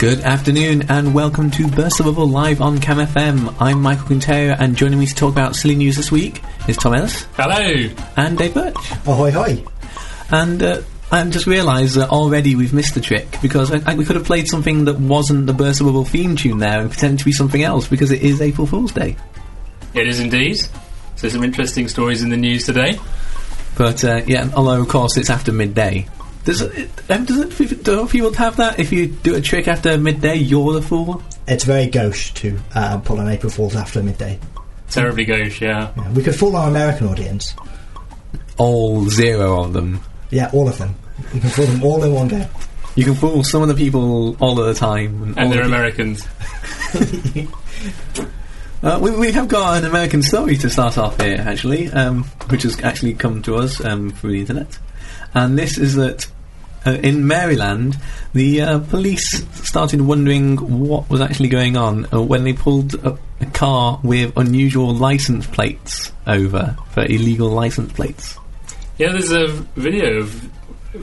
Good afternoon and welcome to Burst the Bubble live on Cam FM. I'm Michael Conterio and joining me to talk about silly news this week is Tom Ellis Hello. and Dave Birch. Ahoy, hoy. And uh, I just realised that already we've missed the trick because I, I- we could have played something that wasn't the Burst the Bubble theme tune there and pretended to be something else because it is April Fool's Day. It is indeed. So some interesting stories in the news today. But uh, yeah, although of course it's after midday. Does it, um, does it, do people have that? If you do a trick after midday, you're the fool? It's very gauche to uh, pull on April Fools after midday. Terribly gauche, yeah. Yeah, we could fool our American audience. All zero of them. Yeah, all of them. You can fool them all in one go. You can fool some of the people all of the time. all And they're the- Americans. Uh, we, we have got an American story to start off here, actually, um, which has actually come to us um, through the internet. And this is that uh, in Maryland, the uh, police started wondering what was actually going on uh, when they pulled a, a car with unusual license plates over for illegal license plates. Yeah, there's a video of,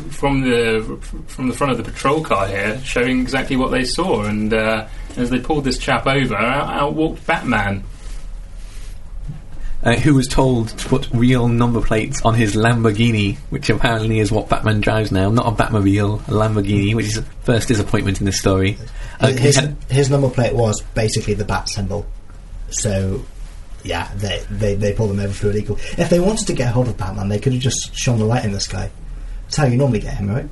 from the from the front of the patrol car here showing exactly what they saw. And uh, as they pulled this chap over, out, out walked Batman. Uh, who was told to put real number plates on his Lamborghini, which apparently is what Batman drives now, not a Batmobile, a Lamborghini, which is the first disappointment in this story. Uh, he his, had- his number plate was basically the bat symbol. So, yeah, they, they, they pulled them over for illegal. If they wanted to get hold of Batman, they could have just shone the light in the sky. That's how you normally get him, right?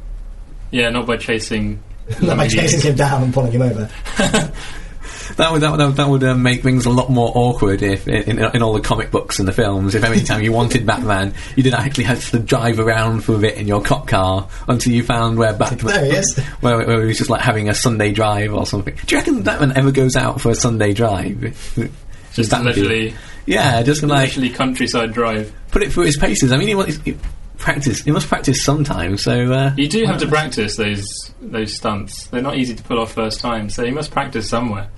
Yeah, not by chasing. Not by chasing him down and pulling him over. That would that would, that would, that uh, make things a lot more awkward if in, in all the comic books and the films. If every time you wanted Batman, you didn't actually have to drive around for a bit in your cop car until you found where Batman. There he is. Where, where he was just like having a Sunday drive or something. Do you reckon Batman ever goes out for a Sunday drive? Just Batman- literally, Yeah, just like literally countryside drive. put it through his paces. I mean, he, wants- he practice. He must practice sometimes. So uh, You do have to practice those those stunts. They're not easy to pull off first time, so you must practice somewhere.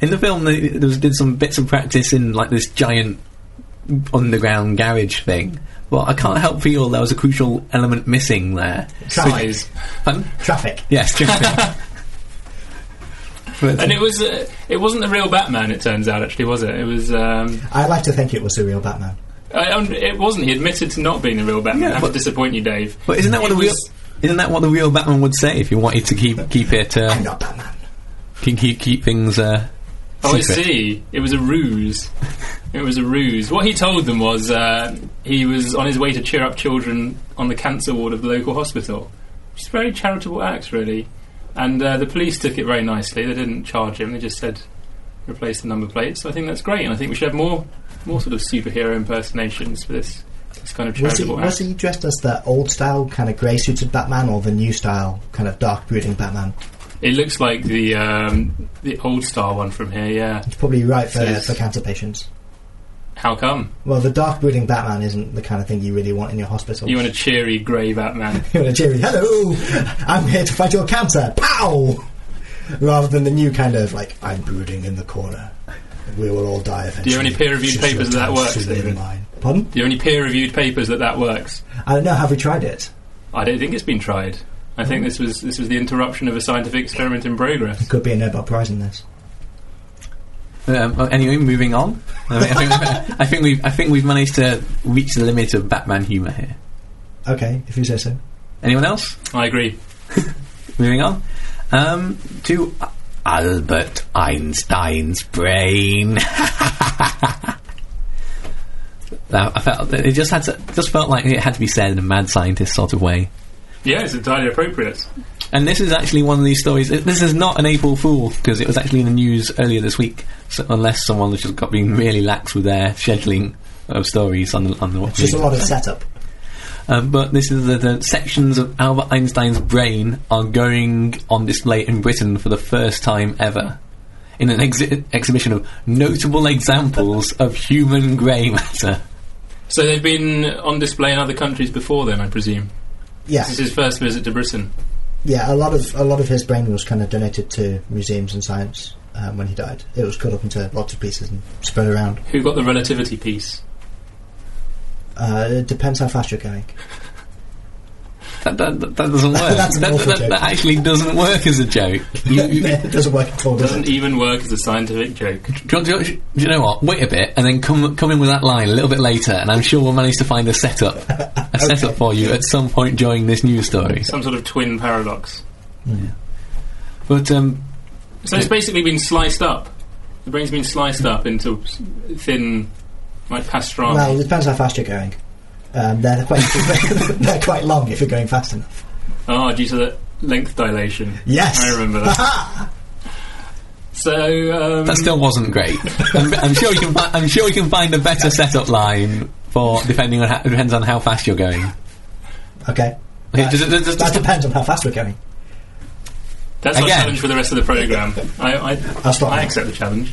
In the film, they there was, did some bits of practice in like this giant underground garage thing. But I can't help feel there was a crucial element missing there. Size. Pardon? Traffic. Yes, traffic. And it was uh, it wasn't the real Batman. It turns out, actually, was it? It was. Um, I like to think it was the real Batman. I, um, it wasn't. He admitted to not being the real Batman. Yeah, I have but- to disappoint you, Dave. but isn't that what It the real? was- Isn't that what the real Batman would say if you wanted to keep keep it uh, I'm not Batman. keep keep, keep things? Uh, Oh, I see. It was a ruse. It was a ruse. What he told them was uh, he was on his way to cheer up children on the cancer ward of the local hospital. Which is a very charitable act, really. And uh, the police took it very nicely. They didn't charge him. They just said replace the number plates. So I think that's great. And I think we should have more more sort of superhero impersonations for this this kind of Was he, charitable was he dressed as the old style, kind of grey suited Batman, or the new style, kind of dark brooding Batman? It looks like the um, the old star one from here. Yeah. It's probably right for, Yes. for cancer patients. How come? Well, the dark brooding Batman isn't the kind of thing you really want in your hospital. You want a cheery grey Batman? You want a cheery, hello, I'm here to fight your cancer, pow! Rather than the new kind of, like, I'm brooding in the corner. We will all die eventually. Do you have any peer-reviewed Just your papers that that works, sooner than David? mine. Pardon? Do you have any peer-reviewed papers that that works? I don't know, have we tried it? I don't think it's been tried. I think this was this was the interruption of a scientific experiment in progress. It Could be a Nobel Prize in this. um, anyway, moving on. I, mean, I, think, I think we've I think we've managed to reach the limit of Batman humour here. Okay, if you say so. Anyone else? I agree. Moving on um, to Albert Einstein's brain. I felt it just had to, just felt like it had to be said in a mad scientist sort of way. Yeah, it's entirely appropriate. And this is actually one of these stories. This is not an April Fool because it was actually in the news earlier this week. So unless someone has just got been really lax with their scheduling of stories on the on the Just a lot of setup. Um, but this is the, the sections of Albert Einstein's brain are going on display in Britain for the first time ever. In an exhi- exhibition of notable examples of human grey matter. So they've been on display in other countries before, then I presume. Yeah, This is his first visit to Britain. yeah. A lot of a lot of his brain was kind of donated to museums and science um, when he died. It was cut up into lots of pieces and spread around. Who got the relativity piece? Uh, it depends how fast you're going. That, that, that doesn't work. That's an that, awful that, joke. that actually doesn't work as a joke. You, you, it doesn't work at all, does Doesn't it? even work as a scientific joke. you, do, you, do you know what? Wait a bit and then come come in with that line a little bit later, and I'm sure we'll manage to find a setup, a setup for you at some point during this news story. Some sort of twin paradox. Yeah. But um, So it's basically been sliced up. The brain's been sliced up into thin, like pastrami. Well, it depends how fast you're going. Um, they're quite they're quite long if you're going fast enough. oh, due to the length dilation. Yes, I remember that. so um, that still wasn't great. I'm, I'm sure you can. Fi- I'm sure you can find a better setup line for depending on how, depends on how fast you're going. Okay, Okay, That- does it- does- does- that depends on how fast we're going. that's our again. challenge for the rest of the program. I, I, I'll I accept the challenge.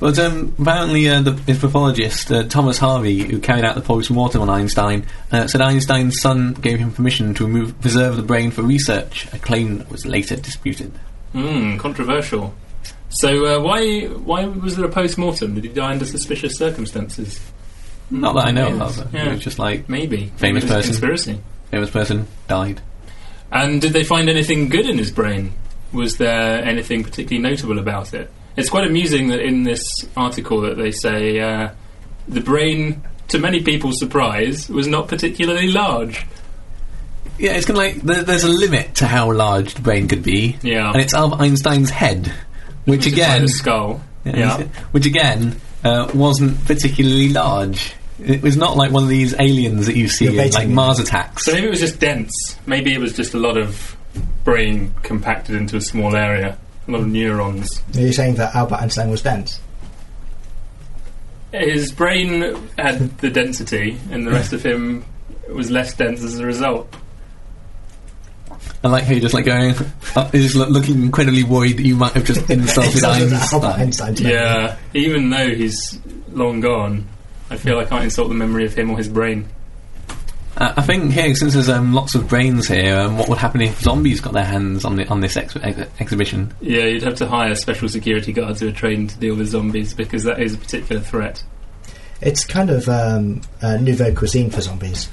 But um, apparently, uh, the his pathologist uh, Thomas Harvey, who carried out the post-mortem on Einstein, uh, said Einstein's son gave him permission to remove, preserve the brain for research. A claim that was later disputed. Hmm, controversial. So uh, why why was there a post mortem? Did he die under suspicious circumstances? Not that I know Yes, of. yeah. It was just like Maybe Famous Maybe it was a person. conspiracy. famous person died. And did they find anything good in his brain? Was there anything particularly notable about it? It's quite amusing that in this article that they say uh, the brain, to many people's surprise, was not particularly large. Yeah, it's kind of like there, there's a limit to how large the brain could be, Yeah, and it's Albert Einstein's head, which It's quite again, a skull. Yeah. which again uh, wasn't particularly large. It was not like one of these aliens that you see in like. Mars attacks. So maybe it was just dense. Maybe it was just a lot of brain compacted into a small area. A lot of neurons. Are you saying that Albert Einstein was dense? His brain had the density, and the rest of him was less dense as a result. I like how you're just like going, uh, you're just lo- looking incredibly worried that you might have just insulted Insulted Einstein. Einstein. Yeah, even though he's long gone, I feel I can't insult the memory of him or his brain. Uh, I think here, since there's um, lots of brains here, um, what would happen if zombies got their hands on the, on this ex- ex- exhibition? Yeah, you'd have to hire special security guards who are trained to deal with zombies because that is a particular threat. It's kind of um, a nouveau cuisine for zombies,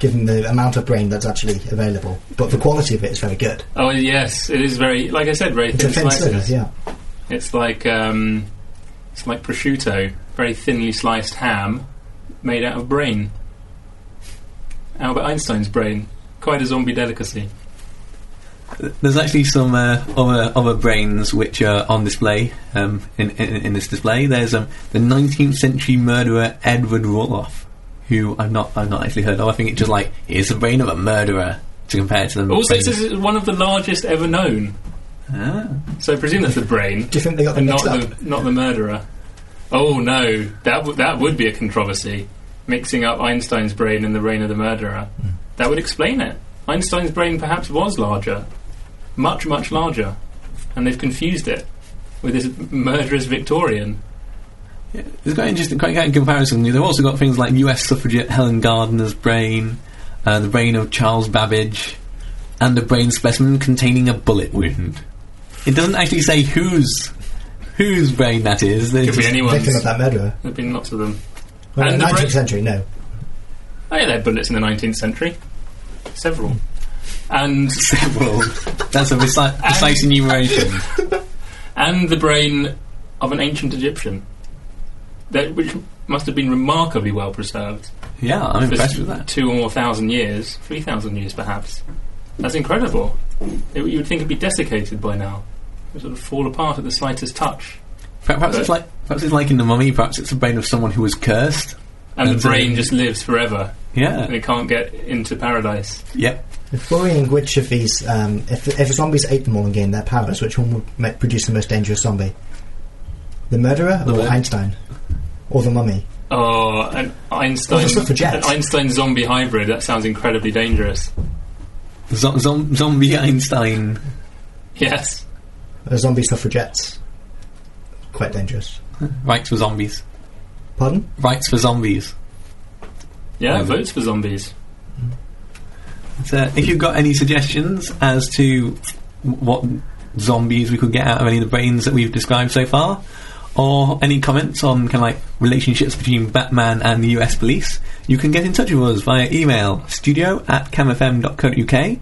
given the amount of brain that's actually available. But the quality of it is very good. Oh yes, it is very, like I said, very It's a thin thin slices. yeah. It's like um, it's like prosciutto, very thinly sliced ham made out of brain. Albert Einstein's brain, quite a zombie delicacy. There's actually some uh, other other brains which are on display um, in, in in this display. There's um, the 19th century murderer Edward Rulloff, who I've not I've not actually heard of. I think it's just like here's the brain of a murderer to compare to the Also, brain- this is one of the largest ever known. Ah. So I presume that's the brain, Do you think they got them and not up? the not the murderer. Oh no, that w- that would be a controversy. Mixing up Einstein's brain and the brain of the murderer. That would explain it. Einstein's brain perhaps was larger, much much larger, and they've confused it with this murderous Victorian. Yeah, It's quite interesting, quite, quite in comparison. They've also got things like US suffragette Helen Gardener's brain, uh, the brain of Charles Babbage, and a brain specimen containing a bullet wound. It doesn't actually say whose whose brain that is. They Could be just- anyone's. Victim of that murderer. There've been lots of them. Well, And the 19th brain- century, no. Oh yeah, they had bullets in the 19th century. Several. And Several. That's a reci- precise enumeration. and the brain of an ancient Egyptian, that which must have been remarkably well preserved. Yeah, I'm for impressed with that. Two or more thousand years, three thousand years perhaps. That's incredible. It, you would think it'd be desiccated by now. It would sort of fall apart at the slightest touch. Perhaps it's like perhaps it's like in the mummy. Perhaps it's the brain of someone who was cursed. And And the brain just lives forever, and Yeah. it can't get into paradise. Yep. It's worrying which of these, um, if, if zombies ate them all and gained their powers, which one would ma- produce the most dangerous zombie? The murderer The or mur- Einstein? Or the mummy? Oh, an Einstein, Or an Einstein zombie hybrid. That sounds incredibly dangerous. Zo- zom- zombie Einstein. Yes. Uh, zombie suffragettes. Quite dangerous. Rights for zombies. Pardon? Rights for zombies. Yeah, votes for zombies. So, uh, if you've got any suggestions as to what zombies we could get out of any of the brains that we've described so far, or any comments on kind of like relationships between Batman and the US police, you can get in touch with us via email studio at camfm.co.uk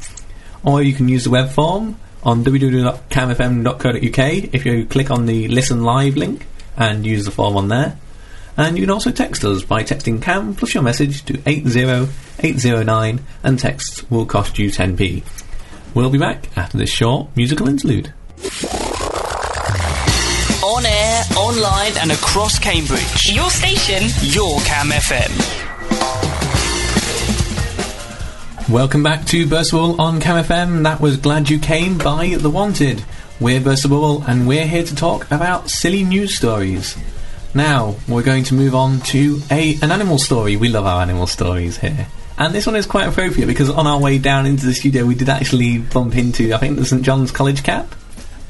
or you can use the web form on www.camfm.co.uk if you click on the listen live link and use the form on there. And you can also text us by texting CAM plus your message to 80809 and texts will cost you 10p. We'll be back after this short musical interlude. On air, online, and across Cambridge. Your station. Your Cam FM. Welcome back to Burst the Bubble on Cam FM. That was Glad You Came by The Wanted. We're Burst the Bubble and we're here to talk about silly news stories. Now, we're going to move on to a an animal story. We love our animal stories here. And this one is quite appropriate because on our way down into the studio we did actually bump into, I think, the St John's College Cap.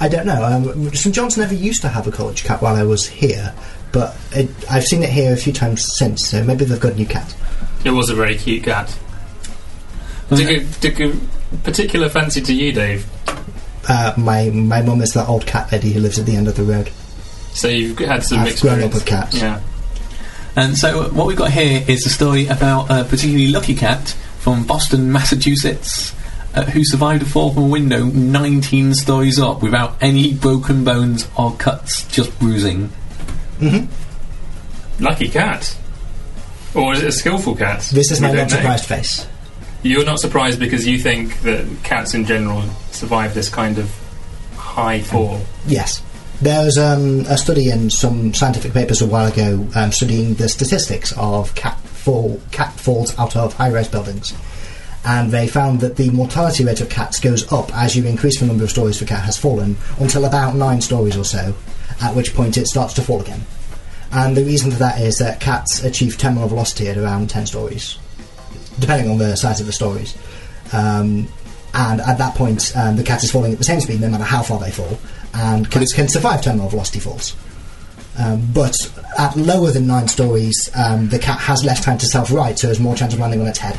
I don't know. Um, St John's never used to have a college cat while I was here, but it, I've seen it here a few times since. So maybe they've got a new cat. It was a very cute cat. Took a, took a particular fancy to you, Dave. Uh, my my mum is that old cat lady who lives at the end of the road. So you've had some I've grown up experience. with cats. Yeah. And so, what we've got here is a story about a particularly lucky cat from Boston, Massachusetts, uh, who survived a fall from a window 19 stories up without any broken bones or cuts, just bruising. Mm-hmm. Lucky cat. Or is it a skillful cat? This is We my don't not know. surprised face. You're not surprised because you think that cats in general survive this kind of high fall. Yes. There was um, a study in some scientific papers a while ago um, studying the statistics of cat fall cat falls out of high-rise buildings, and they found that the mortality rate of cats goes up as you increase the number of stories the cat has fallen until about nine stories or so, at which point it starts to fall again. And the reason for that is that cats achieve terminal velocity at around ten stories, depending on the size of the stories. Um, and at that point, um, the cat is falling at the same speed no matter how far they fall, and cats can survive terminal velocity falls. Um, but at lower than nine stories, um, the cat has less time to self-right, so has more chance of landing on its head.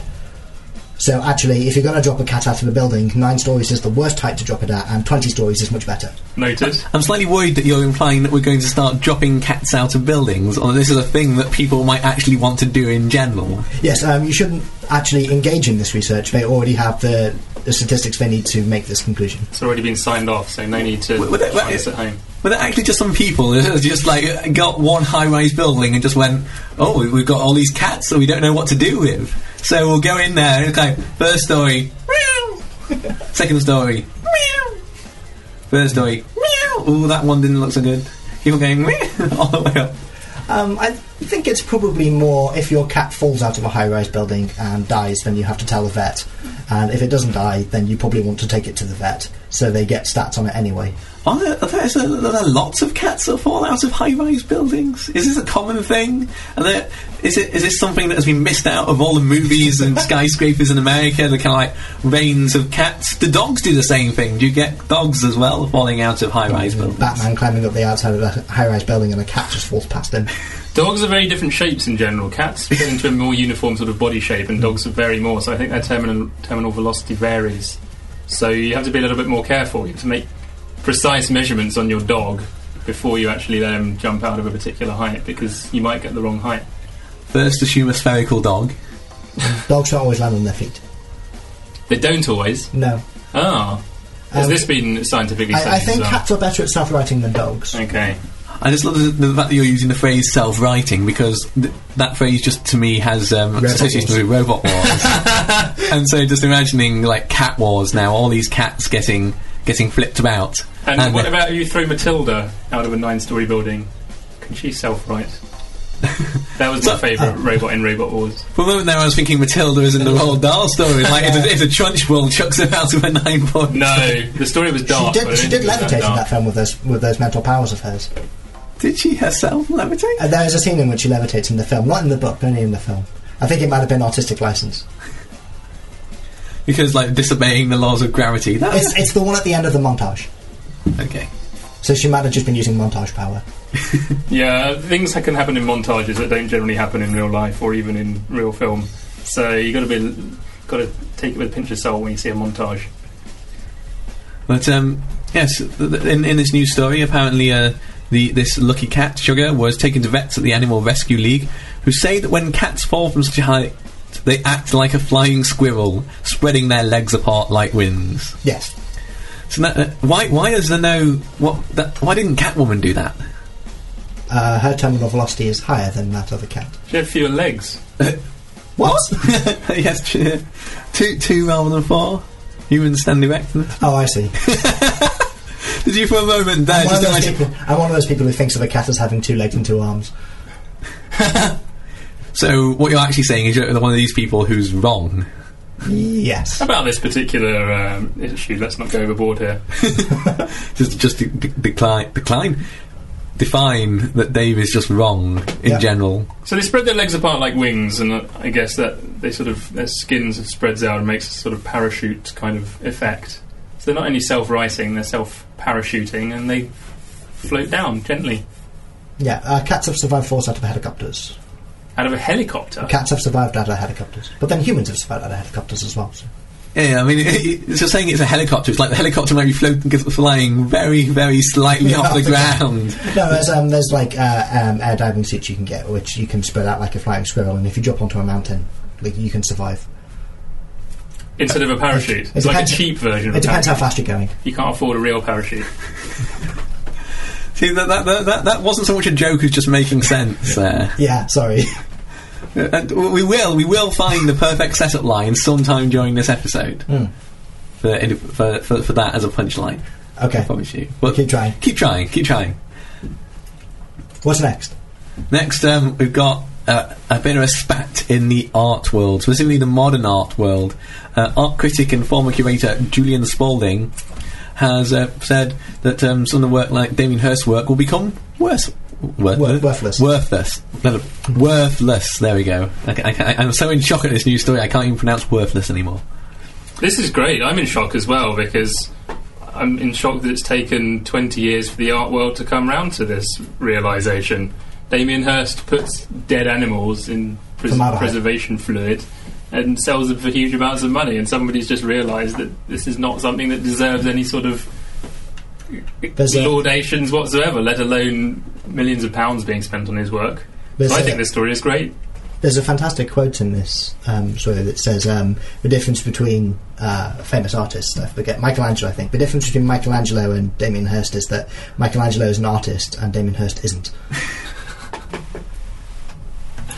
So actually, if you're going to drop a cat out of a building, nine stories is the worst height to drop it at, and 20 stories is much better. Noted. I'm slightly worried that you're implying that we're going to start dropping cats out of buildings, or this is a thing that people might actually want to do in general. Yes, um, you shouldn't actually engage in this research. They already have the, the statistics they need to make this conclusion. It's already been signed off, so no need to Would- would it- try this at home. Were there actually just some people who just like got one high-rise building and just went, "Oh, we- we've got all these cats that we don't know what to do with, so we'll go in there and go first story, second story, meow. third story, meow. Oh, that one didn't look so good. Keep on going meow, all the way up. Um, I think it's probably more if your cat falls out of a high-rise building and dies, then you have to tell the vet. And if it doesn't die, then you probably want to take it to the vet, so they get stats on it anyway. Are there, are, there, is there, are there lots of cats that fall out of high-rise buildings? Is this a common thing? Are there, is it is this something that has been missed out of all the movies and skyscrapers in America? The kind of like reigns of cats. Do dogs do the same thing? Do you get dogs as well falling out of high-rise buildings? Batman climbing up the outside of a high-rise building and a cat just falls past him. Dogs are very different shapes in general. Cats fit into a more uniform sort of body shape, and dogs vary more. So I think their terminal terminal velocity varies. So you have to be a little bit more careful. You have to make precise measurements on your dog before you actually let them jump out of a particular height, because you might get the wrong height. First, assume a spherical dog. Dogs don't always land on their feet. They don't always. No. Ah, has Um, this been scientifically studied? I, I think as well? cats are better at self-righting than dogs. Okay. I just love the, the fact that you're using the phrase self-righting because th- that phrase just to me has um, Robot association wars. with robot wars. and so just imagining like cat wars now, all these cats getting getting flipped about. And, what uh, about if you throw Matilda out of a nine-story building? Can she self-right? that was my So- favourite robot in Robot Wars. For a moment there, I was thinking Matilda is in the Roald Dahl story. Like if, a, if a Trunchbull chucks her out of a nine point. No, the story was dark. she did. She did think it was levitate in that film with those with those mental powers of hers. Did she herself levitate? And there is a scene in which she levitates in the film, not in the book, only in the film. I think it might have been artistic license. Because like disobeying the laws of gravity. That It's it's the one at the end of the montage. Okay. So she might have just been using montage power. Yeah, things that can happen in montages that don't generally happen in real life or even in real film. So you got to be, got to take it with a pinch of salt when you see a montage. But um, yes, th- th- in, in this news story, apparently uh, the this lucky cat, Sugar, was taken to vets at the Animal Rescue League, who say that when cats fall from such a height, they act like a flying squirrel, spreading their legs apart like wings. Yes. So that, uh, why why is there no what? That, why didn't Catwoman do that? Uh, her terminal velocity is higher than that of a cat. She had fewer legs. What? yes, ch- two two rather than four. Humans stand erect. oh, I see. Did you for a moment there I'm one, just of those people, I'm one of those people who thinks of a cat as having two legs and two arms. So what you're actually saying is you're one of these people who's wrong. Yes. About this particular um, issue, let's not go overboard here. Just just de- de- decline decline define that Dave is just wrong in Yeah. general. So they spread their legs apart like wings, and uh, I guess that they sort of their skins spreads out and makes a sort of parachute kind of effect. So they're not only self-rising, they're self-parachuting, and they float down gently Yeah, uh, cats have survived falls out of helicopters. Out of a helicopter. Cats have survived out of helicopters. But then humans have survived out of helicopters as well. So. Yeah, I mean, it, it, it's just saying it's a helicopter. It's like the helicopter might be floating, flying very, very slightly off the ground. No, there's, um, there's like uh, um, air diving suits you can get, which you can spread out like a flying squirrel, and if you drop onto a mountain, like, you can survive. Instead of a parachute, It it's like a cheap version. It a depends how fast you're going. You can't afford a real parachute. See, that, that, that, that, that wasn't so much a joke as just making sense there. Yeah, sorry. And we will, we will find the perfect setup line sometime during this episode Mm. for, for, for, for that as a punchline. I Okay, promise you. But keep trying. keep trying, keep trying. What's next? Next, um, we've got uh, a bit of a spat in the art world, specifically the modern art world. Uh, art critic and former curator Julian Spalding has uh, said that um, some of the work, like Damien Hirst's work, will become worse. Worth- Wor- worthless. Worthless. No, no, worthless. There we go. I, I, I, I'm so in shock at this news story, I can't even pronounce worthless anymore. This is great. I'm in shock as well because I'm in shock that it's taken 20 years for the art world to come round to this realization. Damien Hirst puts dead animals in pres- preservation fluid and sells them for huge amounts of money, and somebody's just realised that this is not something that deserves any sort of There's a- laudations whatsoever, let alone millions of pounds being spent on his work. There's so I a- think this story is great. There's a fantastic quote in this um, story that says um, the difference between uh, famous artists, I forget, Michelangelo, I think. The difference between Michelangelo and Damien Hirst is that Michelangelo is an artist and Damien Hirst isn't.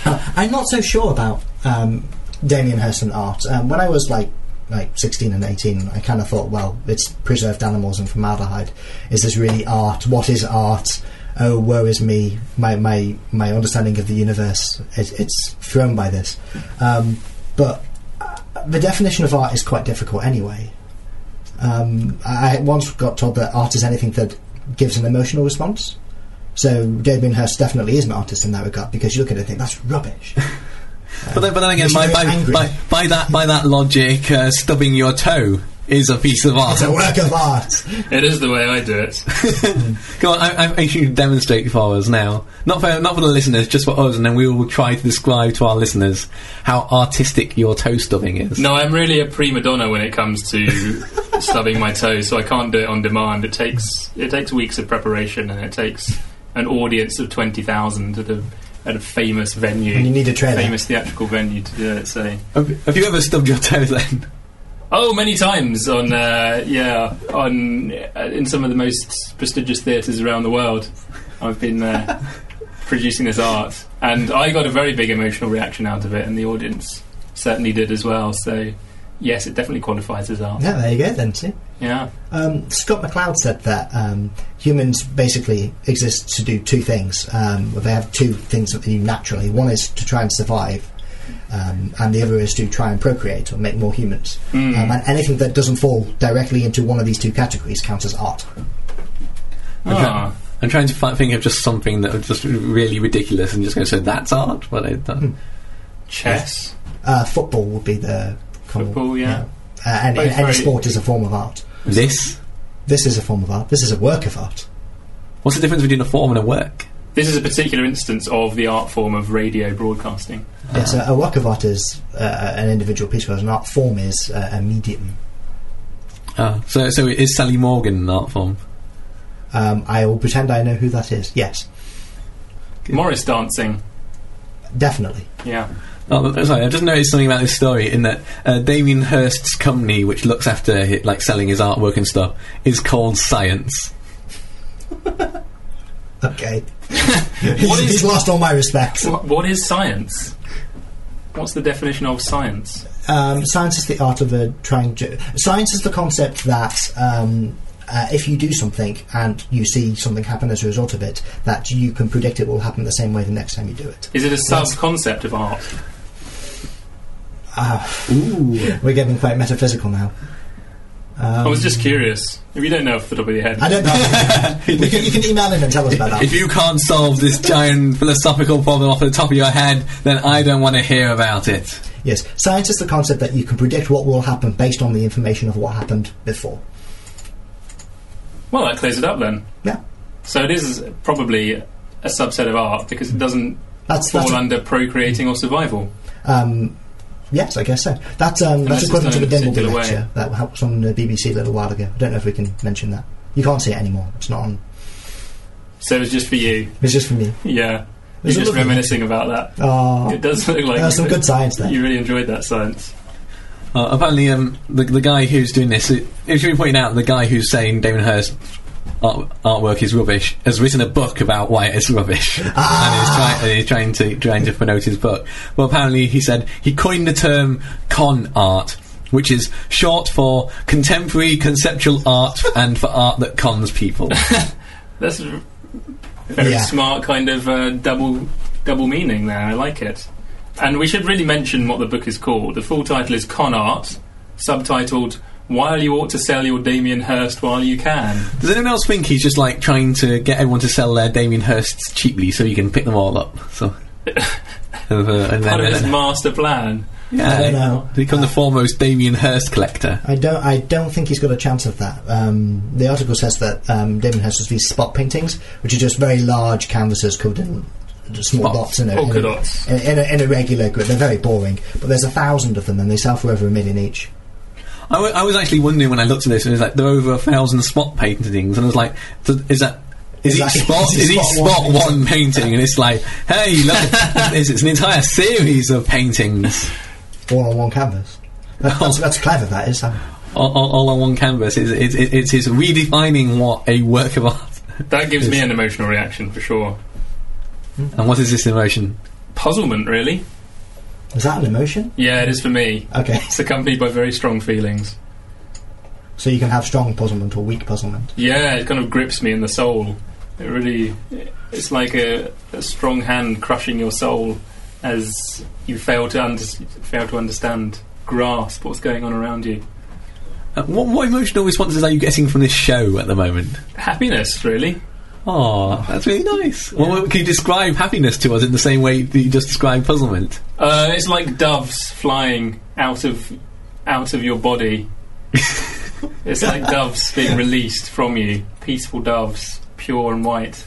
Uh, I'm not so sure about um, Damien Hirst and art. Um, when I was like like 16 and 18, I kind of thought, well, it's preserved animals and formaldehyde. Is this really art? What is art? Oh, woe is me! My my my understanding of the universe is it's thrown by this. Um, but uh, the definition of art is quite difficult anyway. Um, I I once got told that art is anything that gives an emotional response. So Damien Hirst definitely is an artist in that regard because you look at it and think that's rubbish. But then, but then again, by, by, by, by that by that logic, uh, stubbing your toe is a piece of art. It's a work of art. It is the way I do it. Go on, I, I think you should demonstrate for us now. Not for not for the listeners, just for us, and then we will try to describe to our listeners how artistic your toe stubbing is. No, I'm really a prima donna when it comes to stubbing my toe, so I can't do it on demand. It takes it takes weeks of preparation, and it takes an audience of twenty thousand to. a at a famous venue, And you need a trailer. famous theatrical venue to do it. So, Have, have you ever stubbed your toe then? oh, many times on uh, yeah on uh, in some of the most prestigious theatres around the world. I've been uh, producing this art, and I got a very big emotional reaction out of it, and the audience certainly did as well. So, yes, it definitely qualifies as art. Yeah, there you go then. See. Yeah. Um, Scott McCloud said that um, humans basically exist to do two things. Um, they have two things that they do naturally. One is to try and survive, um, and the other is to try and procreate or make more humans. Mm. Um, and anything that doesn't fall directly into one of these two categories counts as art. Ah. I'm trying to fi- think of just something that was just really ridiculous and just going to say that's art? But it, uh, Chess. Uh, football would be the common- Football, yeah. Uh, and, Both and any sport is a form of art. this? This is a form of art. This is a work of art. What's the difference between a form and a work? This is a particular instance of the art form of radio broadcasting. Yes, a, a work of art is uh, an individual piece, whereas an art form is uh, a medium. Ah, so, so is Sally Morgan an art form? Um, I will pretend I know who that is. Yes, Morris dancing. definitely. Yeah. Oh, sorry, I just noticed something about this story in that uh, Damien Hirst's company, which looks after hi- like selling his artwork and stuff, is called Science. Okay. he's, is- he's lost all my respect. What, what is science? What's the definition of science? Um, science is the art of uh, trying to. Science is the concept that um, uh, if you do something and you see something happen as a result of it, that you can predict it will happen the same way the next time you do it. Is it a sub concept of art? Ah, Ooh. we're getting quite metaphysical now. Um, I was just curious. If you don't know off the top of your head, I don't know. we can, you can email in and tell us about that. If you can't solve this giant philosophical problem off the top of your head, then I don't want to hear about it. Yes, science is the concept that you can predict what will happen based on the information of what happened before. well, that clears it up then. Yeah, So it is probably a subset of art because it doesn't that's fall that's. under procreating or survival. Um, yes, I guess so. That's um, Unless that's it's equivalent to the done a Dimbleby particular lecture that was on the BBC a little while ago. I don't know if we can mention that. You can't see it anymore. It's not on. So it was just for you. It's just for me. Yeah. It's You're just reminiscing about that. Oh, It does look like there's some good science there. you really enjoyed that science. Uh, apparently, um, the, the guy who's doing this, it, it should be pointed out, the guy who's saying Damien Hirst art, artwork is rubbish has written a book about why it's rubbish, Ah. and he's, try, and he's trying to trying to promote his book. Well, apparently, he said he coined the term con art. Which is short for contemporary conceptual art and for art that cons people. That's a very Yeah. smart kind of uh, double double meaning there. I like it. And we should really mention what the book is called. The full title is Con Art, subtitled While You Ought to Sell Your Damien Hirst While You Can. Does anyone else think he's just like trying to get everyone to sell their Damien Hirsts cheaply so he can pick them all up? So, uh, and Part of his master plan. yeah, I don't know. to become the foremost Damien Hirst collector. I don't. I don't think he's got a chance of that. Um, the article says that um, Damien Hirst has these spot paintings, which are just very large canvases covered in small Spots. dots in a, in, a, dots. in, in, a, in a regular grid. They're very boring, but there's a thousand of them, and they sell for over a million each. I, w- I was actually wondering when I looked at this, and it was like there are over a thousand spot paintings, and I was like, th- is that is, Is each that- spot is is each each spot spot one one painting? And it's like, hey, look, it's, it's an entire series of paintings all on one canvas. That, that's, that's clever. That is. All, all, all on one canvas. It's, it's, it's, it's redefining what a work of art. That gives me an emotional reaction for sure. And what is this emotion? Puzzlement, really. Is that an emotion? Yeah, it is for me. Okay, It's accompanied by very strong feelings. so you can have strong puzzlement or weak puzzlement. Yeah, it kind of grips me in the soul. It really, it's like a, a strong hand crushing your soul as you fail to under, fail to understand, grasp what's going on around you. Uh, what, what emotional responses are you getting from this show at the moment? Happiness, really. Oh, that's really nice. Well, can you describe happiness to us in the same way that you just described puzzlement? Uh, it's like doves flying out of out of your body. it's like doves being released from you, peaceful doves, pure and white,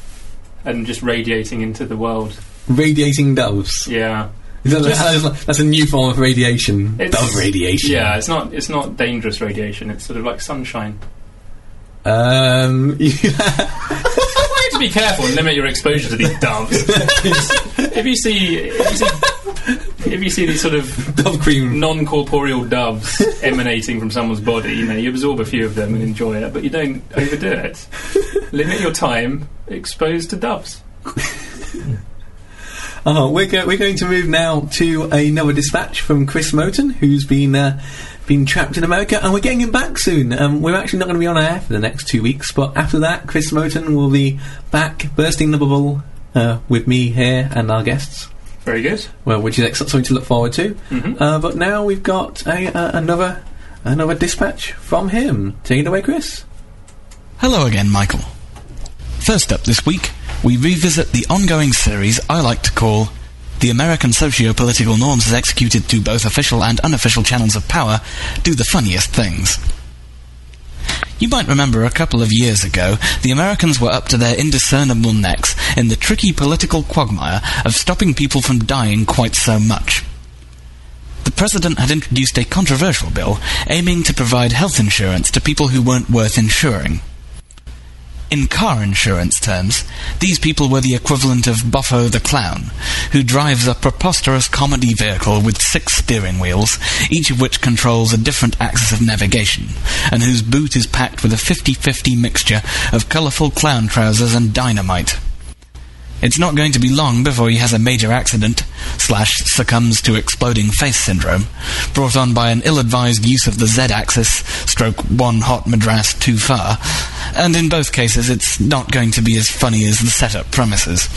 and just radiating into the world. Radiating doves. Yeah. Is that- Just- that's, that's a new form of radiation. It's- Dove radiation. Yeah, it's not it's not dangerous radiation. It's sort of like sunshine. Um, You have to be careful and limit your exposure to these doves. if you see if you see, if you see these sort of dove cream. non-corporeal doves emanating from someone's body, you know, you absorb a few of them and enjoy it, but you don't overdo it. Limit your time exposed to doves. Oh, we're, go- we're going to move now to another dispatch from Chris Moten, who's been uh, been trapped in America, and we're getting him back soon. Um, we're actually not going to be on air for the next two weeks, but after that, Chris Moten will be back, bursting the bubble uh, with me here and our guests. Very good. Well, which is ex- something to look forward to. Mhm. Uh, but now we've got a, uh, another another dispatch from him. Take it away, Chris. Hello again, Michael. First up this week, we revisit the ongoing series I like to call The American Socio-Political Norms as Executed through Both Official and Unofficial Channels of Power Do the Funniest Things. You might remember a couple of years ago, the Americans were up to their indiscernible necks in the tricky political quagmire of stopping people from dying quite so much. The president had introduced a controversial bill aiming to provide health insurance to people who weren't worth insuring. In car insurance terms, these people were the equivalent of Buffo the Clown, who drives a preposterous comedy vehicle with six steering wheels, each of which controls a different axis of navigation, and whose boot is packed with a 50-50 mixture of colourful clown trousers and dynamite. It's not going to be long before he has a major accident, slash succumbs to exploding face syndrome, brought on by an ill-advised use of the z-axis, stroke one hot madras too far, and in both cases it's not going to be as funny as the setup promises.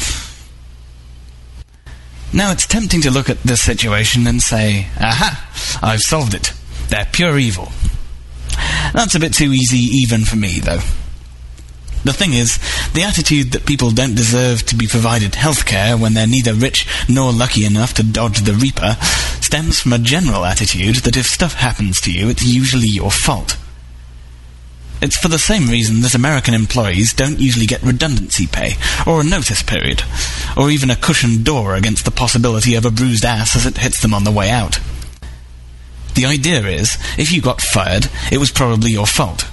Now it's tempting to look at this situation and say, aha, I've solved it. They're pure evil. That's a bit too easy even for me, though. The thing is, the attitude that people don't deserve to be provided healthcare when they're neither rich nor lucky enough to dodge the Reaper stems from a general attitude that if stuff happens to you, it's usually your fault. It's for the same reason that American employees don't usually get redundancy pay, or a notice period, or even a cushioned door against the possibility of a bruised ass as it hits them on the way out. The idea is, if you got fired, it was probably your fault.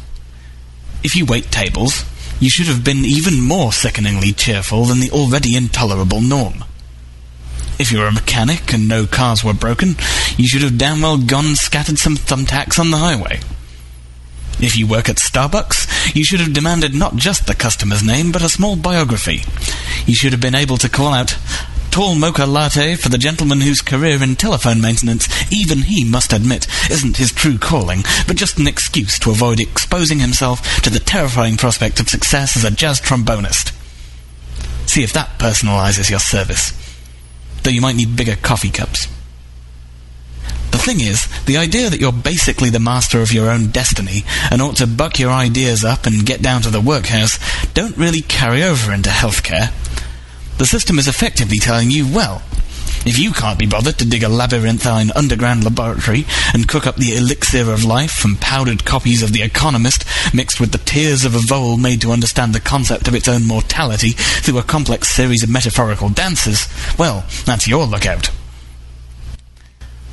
If you wait tables, you should have been even more sickeningly cheerful than the already intolerable norm. If you were a mechanic and no cars were broken, you should have damn well gone and scattered some thumbtacks on the highway. If you work at Starbucks, you should have demanded not just the customer's name, but a small biography. You should have been able to call out, Tall mocha latte for the gentleman whose career in telephone maintenance, even he must admit, isn't his true calling, but just an excuse to avoid exposing himself to the terrifying prospect of success as a jazz trombonist. See if that personalizes your service. Though you might need bigger coffee cups. The thing is, the idea that you're basically the master of your own destiny and ought to buck your ideas up and get down to the workhouse don't really carry over into healthcare. The system is effectively telling you, well, if you can't be bothered to dig a labyrinthine underground laboratory and cook up the elixir of life from powdered copies of The Economist mixed with the tears of a vole made to understand the concept of its own mortality through a complex series of metaphorical dances, well, that's your lookout.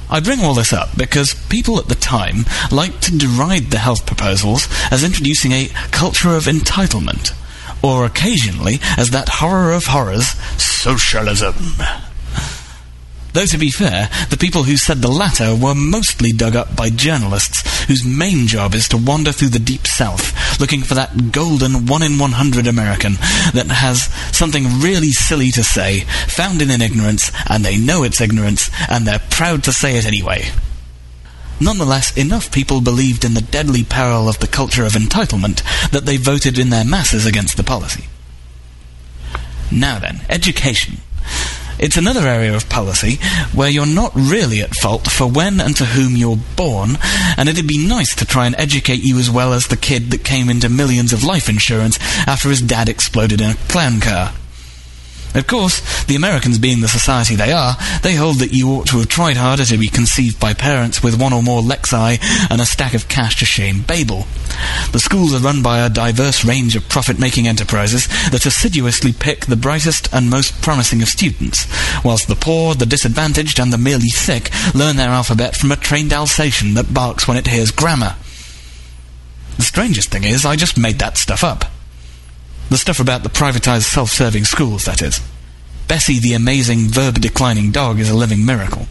I bring all this up because people at the time liked to deride the health proposals as introducing a culture of entitlement, or occasionally as that horror of horrors, socialism. Though to be fair, the people who said the latter were mostly dug up by journalists whose main job is to wander through the deep south looking for that golden one in one hundred American that has something really silly to say, founded in an ignorance, and they know it's ignorance, and they're proud to say it anyway. Nonetheless, enough people believed in the deadly peril of the culture of entitlement that they voted in their masses against the policy. Now then, education. It's another area of policy where you're not really at fault for when and to whom you're born, and it'd be nice to try and educate you as well as the kid that came into millions of life insurance after his dad exploded in a clown car. Of course, the Americans being the society they are, they hold that you ought to have tried harder to be conceived by parents with one or more lexi and a stack of cash to shame Babel. The schools are run by a diverse range of profit-making enterprises that assiduously pick the brightest and most promising of students, whilst the poor, the disadvantaged, and the merely sick learn their alphabet from a trained Alsatian that barks when it hears grammar. The strangest thing is, I just made that stuff up. The stuff about the privatized self-serving schools, that is. Bessie the amazing verb-declining dog is a living miracle.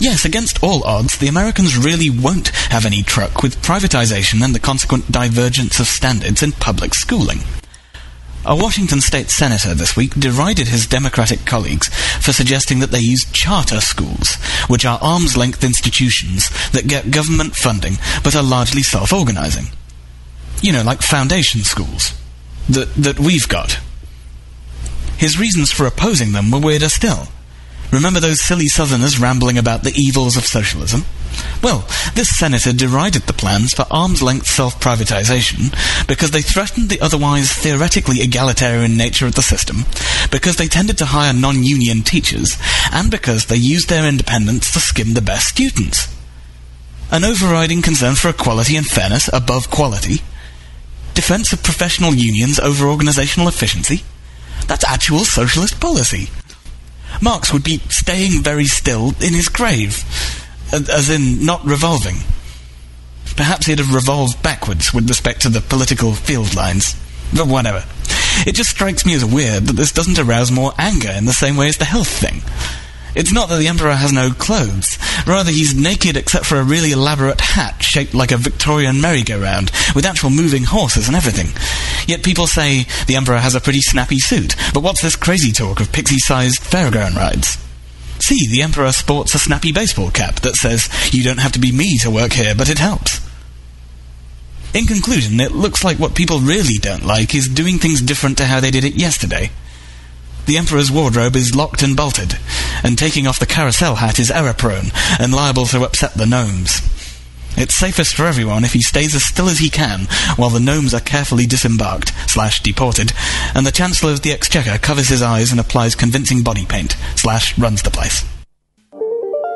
Yes, against all odds, the Americans really won't have any truck with privatization and the consequent divergence of standards in public schooling. A Washington state senator this week derided his Democratic colleagues for suggesting that they use charter schools, which are arm's length institutions that get government funding but are largely self organizing you know, like foundation schools that, that we've got. His reasons for opposing them were weirder still. Remember those silly Southerners rambling about the evils of socialism? Well, this senator derided the plans for arm's length self privatization because they threatened the otherwise theoretically egalitarian nature of the system, because they tended to hire non union teachers, and because they used their independence to skim the best students. An overriding concern for equality and fairness above quality defense of professional unions over organizational efficiency? That's actual socialist policy. Marx would be staying very still in his grave, as in not revolving. Perhaps he'd have revolved backwards with respect to the political field lines. But whatever. It just strikes me as weird that this doesn't arouse more anger in the same way as the health thing. It's not that the Emperor has no clothes. Rather, he's naked except for a really elaborate hat shaped like a Victorian merry-go-round, with actual moving horses and everything. Yet people say the Emperor has a pretty snappy suit. But what's this crazy talk of pixie-sized fairground rides? See, the Emperor sports a snappy baseball cap that says, You don't have to be me to work here, but it helps. In conclusion, it looks like what people really don't like is doing things different to how they did it yesterday. The Emperor's wardrobe is locked and bolted, and taking off the carousel hat is error prone and liable to upset the gnomes. It's safest for everyone if he stays as still as he can while the gnomes are carefully disembarked slash deported, and the Chancellor of the Exchequer covers his eyes and applies convincing body paint slash runs the place.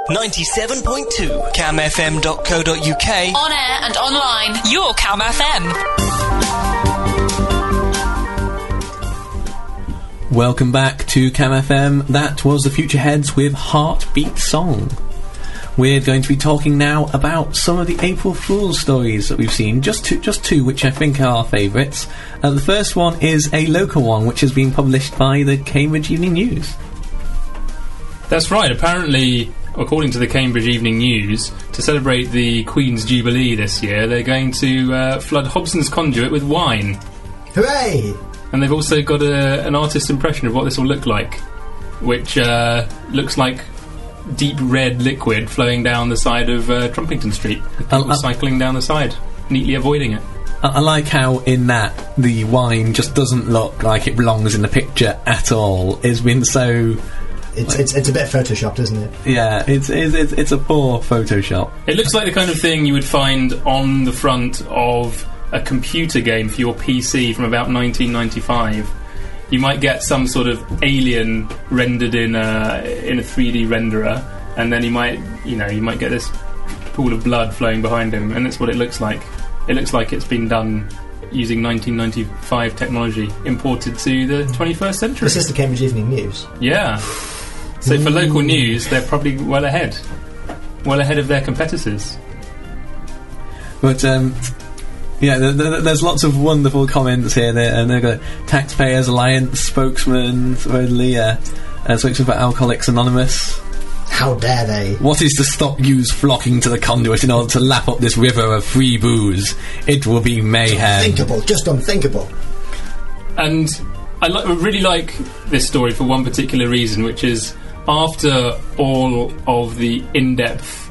97.2 camfm.co.uk On air and online, your Cam FM. Welcome back to Cam FM. That was the Futureheads with Heartbeat Song. We're going to be talking now about some of the April Fool's stories that we've seen. Just two, just two, which I think are our favourites. Uh, the first one is a local one, which has been published by the Cambridge Evening News. That's right. Apparently, according to the Cambridge Evening News, to celebrate the Queen's Jubilee this year, they're going to uh, flood Hobson's conduit with wine. Hooray! And they've also got a, an artist's impression of what this will look like, which uh, looks like deep red liquid flowing down the side of uh, Trumpington Street. People uh, cycling down the side, neatly avoiding it. I, I like how in that the wine just doesn't look like it belongs in the picture at all. It's been so It's, it's, it's a bit photoshopped, isn't it? yeah, it's it's it's, it's a poor Photoshop. It looks like the kind of thing you would find on the front of a computer game for your PC from about 1995. You might get some sort of alien rendered in a in a 3D renderer, and then you might you know you might get this pool of blood flowing behind him, and that's what it looks like. It looks like it's been done using 1995 technology imported to the 21st century. This is the Cambridge Evening News. Yeah. So for local news, they're probably well ahead, well ahead of their competitors. But um, yeah, th- th- there's lots of wonderful comments here. There, and they've got Taxpayers Alliance spokesman, supposedly, uh, uh, spokesman for Alcoholics Anonymous. How dare they? What is to stop yous flocking to the conduit in order to lap up this river of free booze? It will be mayhem. Unthinkable, just unthinkable. And I li- really like this story for one particular reason, which is after all of the in-depth,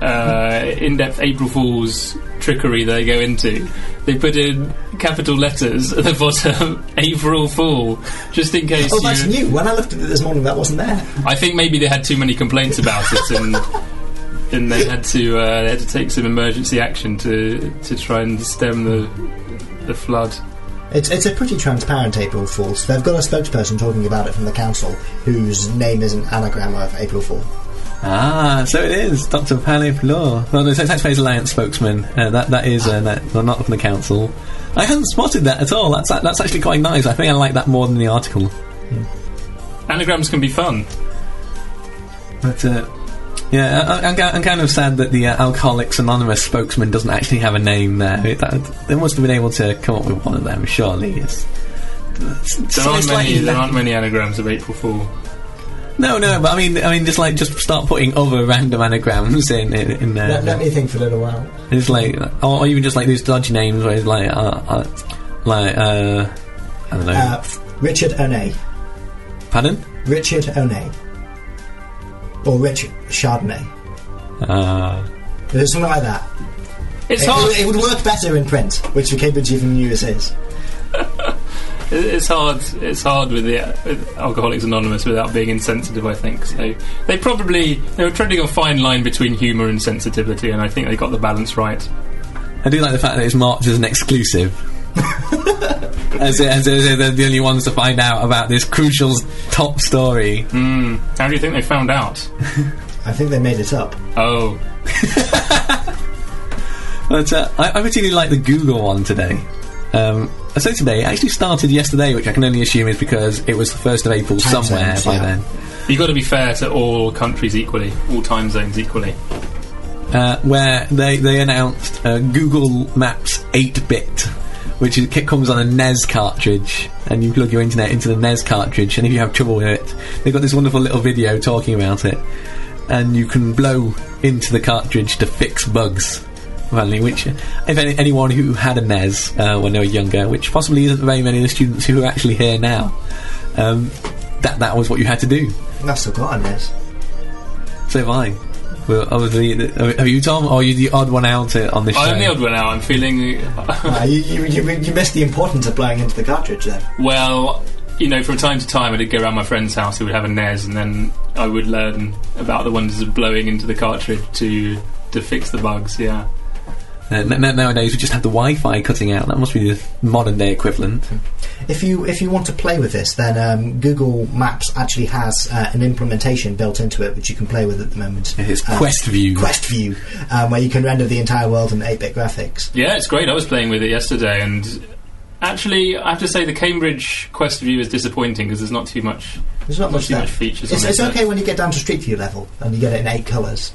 uh, in-depth April Fools trickery they go into, they put in capital letters at the bottom, "April Fool," just in case. Oh, that's you, new. When I looked at it this morning, that wasn't there. I think maybe they had too many complaints about it, and and they had to uh, they had to take some emergency action to to try and stem the the flood. It's, it's a pretty transparent April Fool's. They've got a spokesperson talking about it from the council, whose name is an anagram of April Fool. Ah, so it is Dr. Palais Law. Well, the Taxpayers Alliance spokesman. Uh, that that is uh, that, well, not from the council. I hadn't spotted that at all. That's that's actually quite nice. I think I like that more than the article. Anagrams can be fun. But uh, yeah, I, I'm, I'm kind of sad that the uh, Alcoholics Anonymous spokesman doesn't actually have a name there. It, that, they must have been able to come up with one of them. Surely, it's, it's, There aren't, many, there aren't many anagrams of April Fool. No, no, but I mean, I mean, just like just start putting other random anagrams in in, in there. Let, let me think for a little while. It's like, or, or even just like these dodgy names where it's like, uh, uh, like, uh, I don't know. Uh, Richard Onay. Pardon? Richard Onay. Or Richard Chardonnay. Uh, There's something like that. It's It, hard. it would work better in print, which the Cambridge Evening News is. It's hard. It's hard with the with Alcoholics Anonymous without being insensitive. I think so. They probably they were treading a fine line between humour and sensitivity, and I think they got the balance right. I do like the fact that it's marked as an exclusive. as, as, as they're the only ones to find out about this crucial top story. Hmm. How do you think they found out? I think they made it up. Oh, But uh, I, I particularly like the Google one today. Um, I say today, it actually started yesterday, which I can only assume is because it was the 1st of April Time somewhere zones, by yeah. then. You've got to be fair to all countries equally, all time zones equally. uh, where they they announced uh, Google Maps 8-bit, which is, it comes on a NES cartridge, and you plug your internet into the NES cartridge, and if you have trouble with it, they've got this wonderful little video talking about it, and you can blow into the cartridge to fix bugs. Apparently, which, if any, anyone who had a NES uh, when they were younger, which possibly isn't very many of the students who are actually here now, um, that that was what you had to do. I've still got on this. So have I. Well, obviously, the- have you, Tom, or are you the odd one out uh, on this show? I'm the odd one out. I'm feeling Uh, you, you, you, you missed the importance of blowing into the cartridge then. well. You know, from time to time, I did go around my friend's house who would have a NES, and then I would learn about the wonders of blowing into the cartridge to to fix the bugs. Yeah. Uh, n- n- nowadays, we just have the Wi-Fi cutting out. That must be the modern day equivalent. If you if you want to play with this, then um, Google Maps actually has uh, an implementation built into it, which you can play with at the moment. It's Uh, Quest View. Quest View, um, where you can render the entire world in 8-bit graphics. Yeah, it's great. I was playing with it yesterday, and actually, I have to say the Cambridge Quest View is disappointing because there's not too much. There's not much too much features. It's, on it's it, but- okay when you get down to Street View level and you get it in eight colours.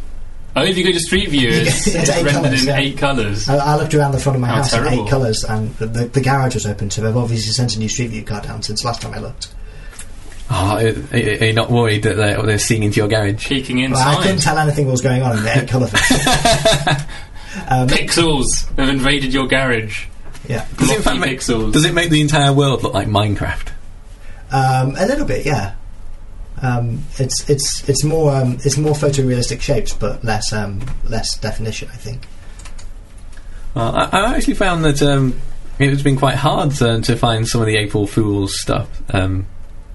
Oh, if you go to Street View, it's, It's it's eight rendered colours, in yeah. eight colours. I, I looked around the front of my How house in eight colours, and the, the, the garage was open, so they've obviously sent a new Street View card down since last time I looked. Oh, are, are you not worried that they're, they're seeing into your garage? Peeking Well, I couldn't tell anything what was going on in the eight colour um, Pixels have invaded your garage. yeah, Does it, in make, pixels. does it make the entire world look like Minecraft? um, a little bit, yeah. Um, it's it's it's more um, it's more photorealistic shapes, but less um, less definition, I think. Uh, I, I actually found that um, it's been quite hard uh, to find some of the April Fool's stuff um,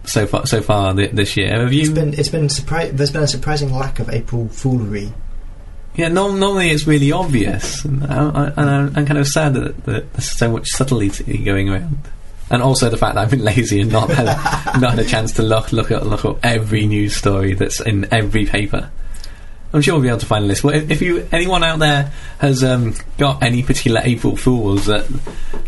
so far. So far thi- this year, have It's you? been it's been surpri- there's been a surprising lack of April foolery. yeah, no, normally it's really obvious, and, I, I'm, I'm kind of sad that, that there's so much subtlety going around. And also the fact that I've been lazy and not had a, not had a chance to look look at look up every news story that's in every paper. I'm sure we'll be able to find a list. Well, if if you anyone out there has um, got any particular April Fools that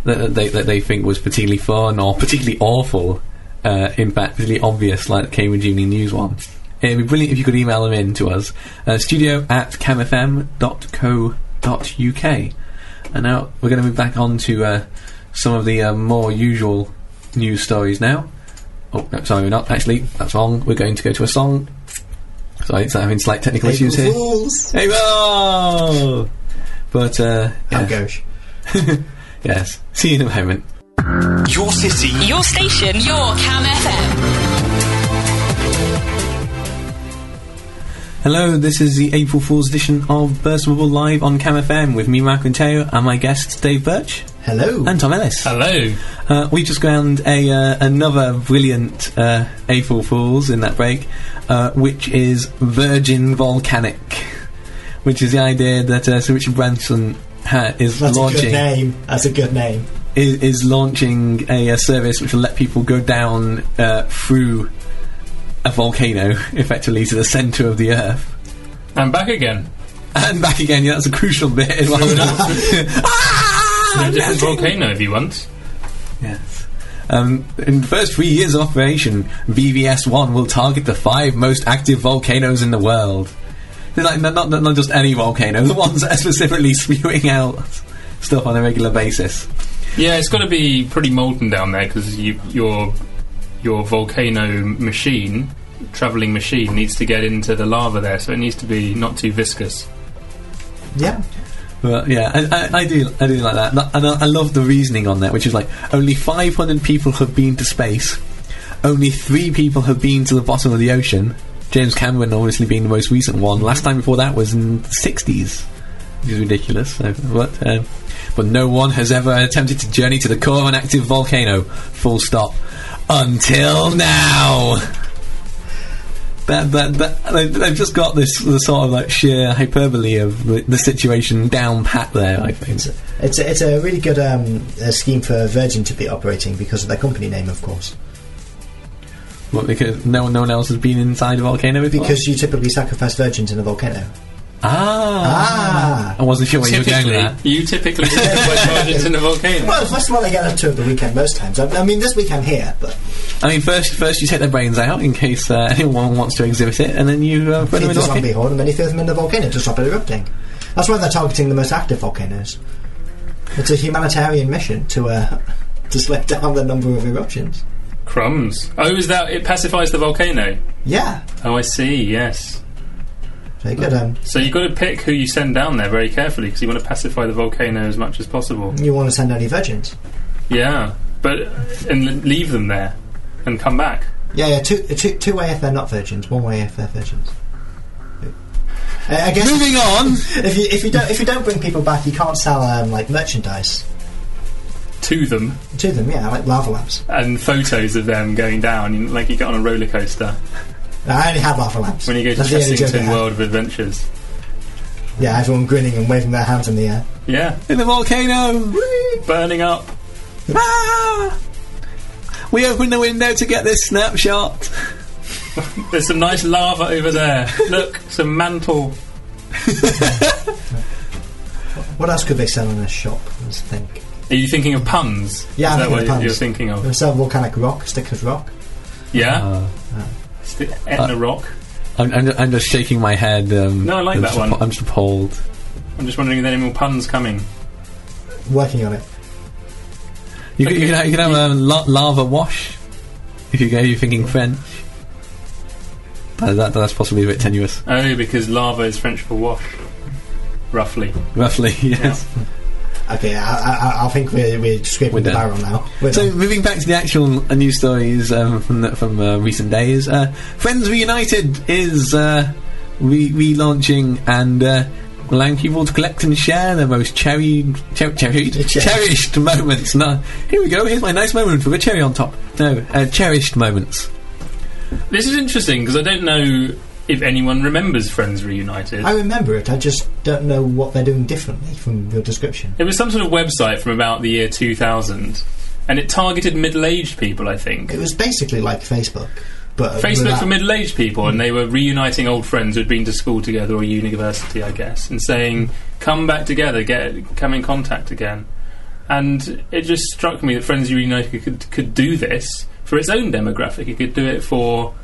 that they that they think was particularly fun or particularly awful, uh, in fact, particularly obvious, like the Cambridge Evening News one, it'd be brilliant if you could email them in to us. Uh, studio at camfm.co.uk. And now we're going to move back on to uh, some of the uh, more usual news stories now. Oh, no, sorry, we're not. Actually, that's wrong. We're going to go to a song. Sorry, it's having slight technical issues April here. Fools! Hey, whoa! But, uh, Oh yeah, gosh. yes. See you in a moment. Your city. Your station, your Cam FM. Hello, this is the April Fool's edition of Burst Bubble Live on Cam FM with me, Michael Conterio, and my guest, Dave Birch Hello. and Tom Ellis. Hello. Uh, we just ground a uh, another brilliant uh, April Fool's in that break, uh, which is Virgin Volcanic, which is the idea that uh, Sir Richard Branson ha- is That's a good name. That's a good name. is, is launching a, uh service which will let people go down uh, through a volcano, effectively to the centre of the Earth. I'm back again. And back again, yeah, that's a crucial bit as well. Ah, A different volcano if you want. Yes. Um, in the first three years of operation, BVS-1 will target the five most active volcanoes in the world. They're like, not, not, not just any volcano, the ones that are specifically spewing out stuff on a regular basis. Yeah, it's got to be pretty molten down there because you, your your volcano machine, travelling machine, needs to get into the lava there, so it needs to be not too viscous. Yeah. But yeah, I, I, I do, I do like that, That- and I, I love the reasoning on that, which is like only 500 people have been to space, only three people have been to the bottom of the ocean. James Cameron obviously being the most recent one. Last time before that was in the 60s, which is ridiculous. So, but um, but no one has ever attempted to journey to the core of an active volcano. Full stop. Until now. They, they've just got this the sort of like sheer hyperbole of the, the situation down pat there. I think. It's a, it's a, it's a really good um, uh, scheme for Virgin to be operating because of their company name, of course. What, because no one, no one else has been inside a volcano before. Because you typically sacrifice virgins in a volcano. Ah, Ah. I wasn't sure where you were going with that. you typically sacrifice virgins in a volcano. Well, that's what I get up to at the weekend most times. I, I mean, this week I'm here, but I mean, first, first you take their brains out in case uh, anyone wants to exhibit it, and then you uh, put them feed in the a zombie volcano. horde and then you throw them in the volcano to stop it erupting. That's why they're targeting the most active volcanoes. It's a humanitarian mission to uh, to slow down the number of eruptions. Crumbs. Oh, is that it pacifies the volcano? Yeah, Oh, I see. Yes. Very good. Um, So you've got to pick who you send down there very carefully because you want to pacify the volcano as much as possible. you want to send only virgins? Yeah, but and leave them there and come back. Yeah, yeah. Two, two, two way if they're not virgins, one way if they're virgins. Uh, I guess Moving on. if you if you don't if you don't bring people back, you can't sell um, like merchandise To them to them. Yeah, like lava lamps. and photos of them going down, like you get on a roller coaster I only have lava lamps. when you go to That's the only joke I Chessington have. World of Adventures. Yeah, everyone grinning and waving their hands in the air. Yeah, In the volcano. burning up. Ah! We opened the window to get this snapshot. There's some nice lava over there. Look, some mantle. What else could they sell in a shop? Let's think. Are you thinking of puns? Yeah, Is I'm that thinking what of you're puns. thinking They of? sell volcanic rock, stickers rock. Yeah, Uh, Sti- Etna Rock. I'm, I'm, I'm just shaking my head. Um, No, I like I'm that one. appa- I'm just appalled. I'm just wondering if there are any more puns coming. Working on it. You, could, Okay. you could have, you could have a la- lava wash if you go. You're thinking French. Uh, that, that's possibly a bit tenuous. Oh, because lava is French for wash. Roughly. Roughly, yes. Okay, I, I, I think we're, we're scraping We're the barrel now. We're So done. moving back to the actual uh, news stories um, from the, from uh, recent days, uh, Friends Reunited is uh, re- relaunching and uh, allowing people to collect and share their most cherry, cher- cherried, Cherished. cherished moments. No, here we go. Here's my nice moment with a cherry on top. No, uh, cherished moments. This is interesting because I don't know if anyone remembers Friends Reunited. I remember it. I just don't know what they're doing differently from your description. It was some sort of website from about the year 2000, and it targeted middle-aged people. I think It was basically like Facebook, but Facebook without- for middle-aged people, and they were reuniting old friends who'd been to school together or university, I guess, and saying, "Come back together, get come in contact again." And it just struck me that Friends Reunited could could do this for its own demographic. It could do it for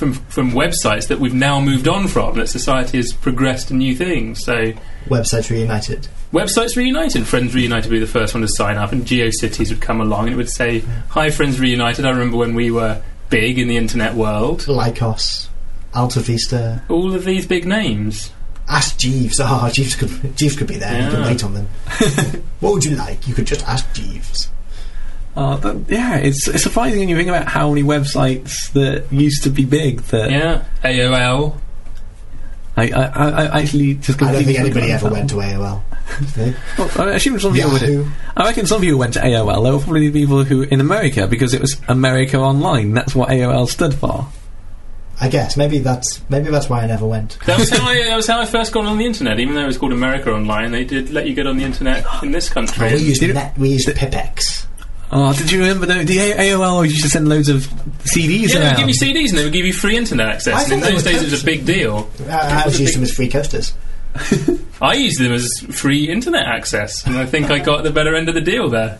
from from websites that we've now moved on from. That society has progressed to new things. So websites reunited. Websites Reunited, Friends Reunited would be the first one to sign up, and GeoCities would come along and it would say, Hi, Friends Reunited. I remember when we were big in the internet world. Lycos, Alta Vista, All of these big names. Ask Jeeves. Ah, Jeeves could Jeeves could be there. You could wait on them. what would you like? You could just ask Jeeves. Uh, but yeah, it's, it's surprising when you think about how many websites that used to be big that Yeah. AOL. I, I, I, I actually just I don't think anybody ever went to AOL. Well, I assume some people would. I reckon some people went to AOL. There were probably people who in America because it was America Online. That's what AOL stood for. I guess maybe that's maybe that's why I never went. That was, how I, that was how I first got on the internet. Even though it was called America Online, they did let you get on the internet in this country. we used Did it- net, we used Pipex. Oh, did you remember the, the A- AOL used to send loads of CDs yeah, they would give you CDs and they would give you free internet access. I And in thought they those were days, it was a big deal. I, I was used them as free coasters. I used them as free internet access, and I think I got the better end of the deal there.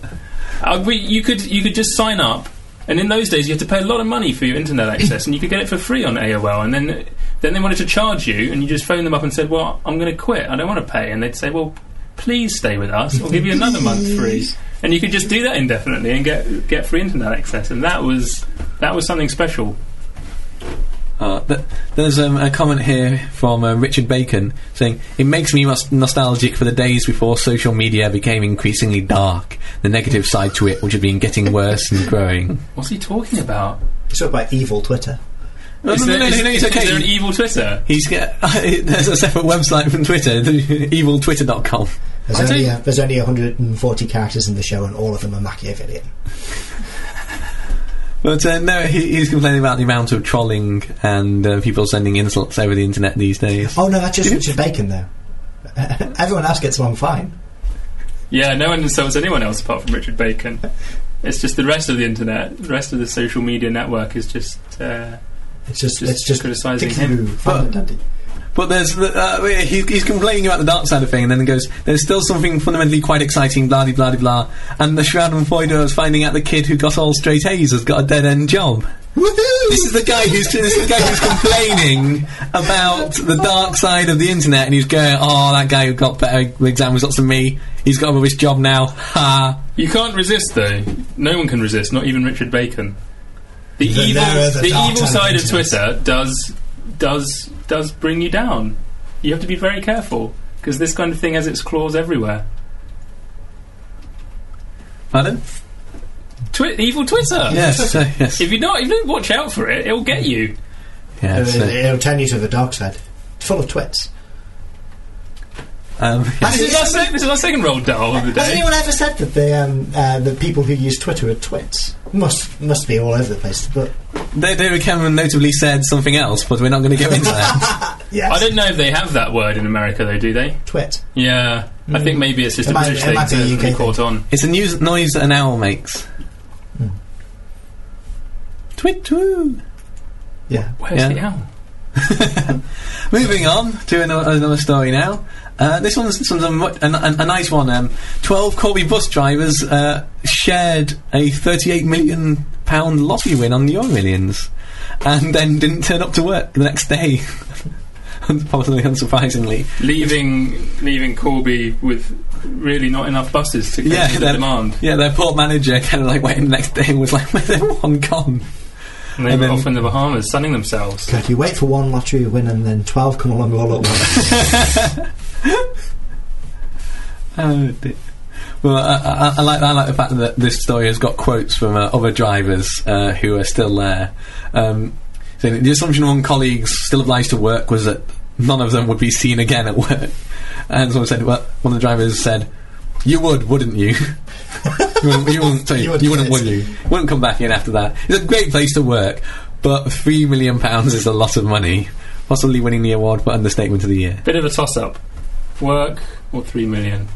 Uh, we, you could you could just sign up, and in those days you had to pay a lot of money for your internet access, and you could get it for free on AOL. And then then they wanted to charge you, and you just phoned them up and said, "Well, I'm going to quit. I don't want to pay." And they'd say, "Well, please stay with us. We'll give you another month free." And you could just do that indefinitely and get get free internet access, and that was that was something special. Uh, th- there's um, a comment here from uh, Richard Bacon saying, It makes me mus- nostalgic for the days before social media became increasingly dark. The negative side to it, which had been getting worse and growing. What's he talking about? He's talking about evil Twitter. No, Is no, no, there- no, is- no, it's is- okay. is there an evil Twitter? He's get, there's a separate website from Twitter, eviltwitter.com. There's I only don't- uh, there's only 140 characters in the show, and all of them are Machiavellian. But uh, no, he, he's complaining about the amount of trolling and uh, people sending insults over the internet these days. Oh no, that's just Richard Bacon though. Everyone else gets along fine. Yeah, no one insults anyone else apart from Richard Bacon. It's just the rest of the internet, the rest of the social media network is just. Uh, It's just, Just it's just criticising him. through, fine and dandy. But there's uh, he, he's complaining about the dark side of thing, and then he goes, "There's still something fundamentally quite exciting." Blah de blah de blah. And the Schadenfreude is finding out the kid who got all straight A's has got a dead end job. This is the guy who's this is the guy who's complaining about the dark side of the internet, and he's going, "Oh, that guy who got better exam results than me, he's got a rubbish job now." Ha! You can't resist, though. No one can resist, not even Richard Bacon. The The evil, the the evil side side of of the internet. Twitter does does does bring you down. You have to be very careful because this kind of thing has its claws everywhere. Pardon? Twi- evil Twitter. Yes, uh, yes, If you don't, if you don't watch out for it, it'll get you. yes. It'll, uh, it'll turn you to the dark side. It's full of twits. Um, This is our, sec- this is our second roll doll of the Has anyone ever said that the um, uh, the people who use Twitter are twits? Must must be all over the place. But Da- David Cameron notably said something else, but we're not going to go into that. yes, I don't know if they have that word in America, though, do they? twit. Yeah, I think maybe it's just It a might- British it thing might be to a really UK thing. caught on. it's a news noise that an owl makes. Twit twoo. Yeah. Where's Yeah. the owl? Moving on to another, another story now. Uh, this one's, this one's a, mu- a, a, a nice one. Um, Twelve Corby bus drivers uh, shared a thirty-eight million pound lottery win on the Euro Millions, and then didn't turn up to work the next day. Possibly unsurprisingly. Leaving leaving Corby with really not enough buses to Yeah, the their- demand. Yeah, their port manager kind of like went in the next day and was like, "Where's everyone gone?" And they And were then- off in the Bahamas sunning themselves. God, you wait for one lottery win and then twelve come along all at once. Oh, dear. Well, I, I, I like I like the fact that this story has got quotes from uh, other drivers uh, who are still there. Um, saying the assumption among colleagues still obliged to work was that none of them would be seen again at work. And someone said, well, one of the drivers said, "You would, wouldn't you? you wouldn't, you wouldn't, sorry, You you, would, wouldn't, would you? You wouldn't come back in after that. It's a great place to work, but three million pounds is a lot of money. Possibly winning the award for understatement of the year. Bit of a toss up. Work or three million.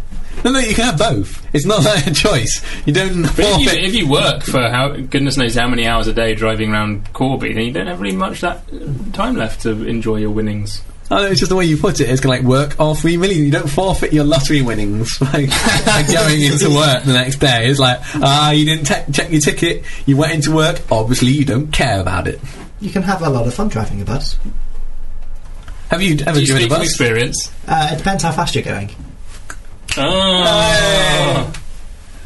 No, no, you can have both. It's not like a choice. You don't But if you, if you work for how goodness knows how many hours a day driving around Corby, then you don't have really much that time left to enjoy your winnings. I know it's just the way you put it. It's kind of like work all three million. You don't forfeit your lottery winnings by, by going into work the next day. It's like ah, you didn't te- check your ticket. You went into work. Obviously, you don't care about it. you can have a lot of fun driving a bus. Have you ever Do you driven a speak from bus? experience? Uh, it depends how fast you're going. Oh,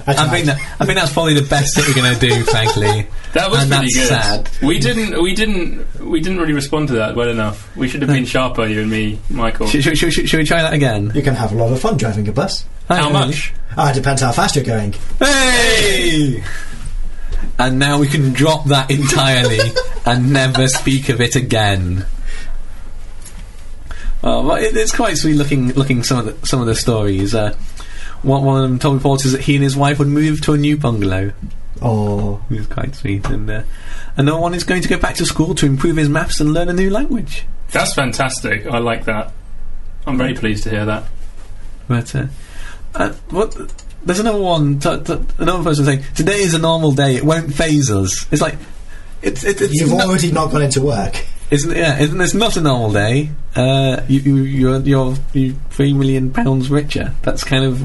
I, I think that I think that's probably the best that we're going to do, frankly. that was And pretty that's good. sad. We didn't, we didn't, we didn't really respond to that well enough. We should have been sharper, you and me, Michael. Should, should, should, should, should we try that again? you can have a lot of fun driving a bus. How Okay. much? Ah, it depends how fast you're going. Hey! And now we can drop that entirely and never speak of it again. Oh, well, it, it's quite sweet looking. Looking some of the some of the stories. Uh, one, one of them told reporters that he and his wife would move to a new bungalow. Oh, It was quite sweet, and uh, another one is going to go back to school to improve his maths and learn a new language. That's fantastic. I like that. I'm very pleased to hear that. But uh, uh, what? There's another one. T- t- another person saying today is a normal day. It won't phase us. It's like it's it's, it's you've not- already not gone into work. Isn't yeah? Isn't it's not a normal day? Uh, you, you you're you're you three million pounds richer. That's kind of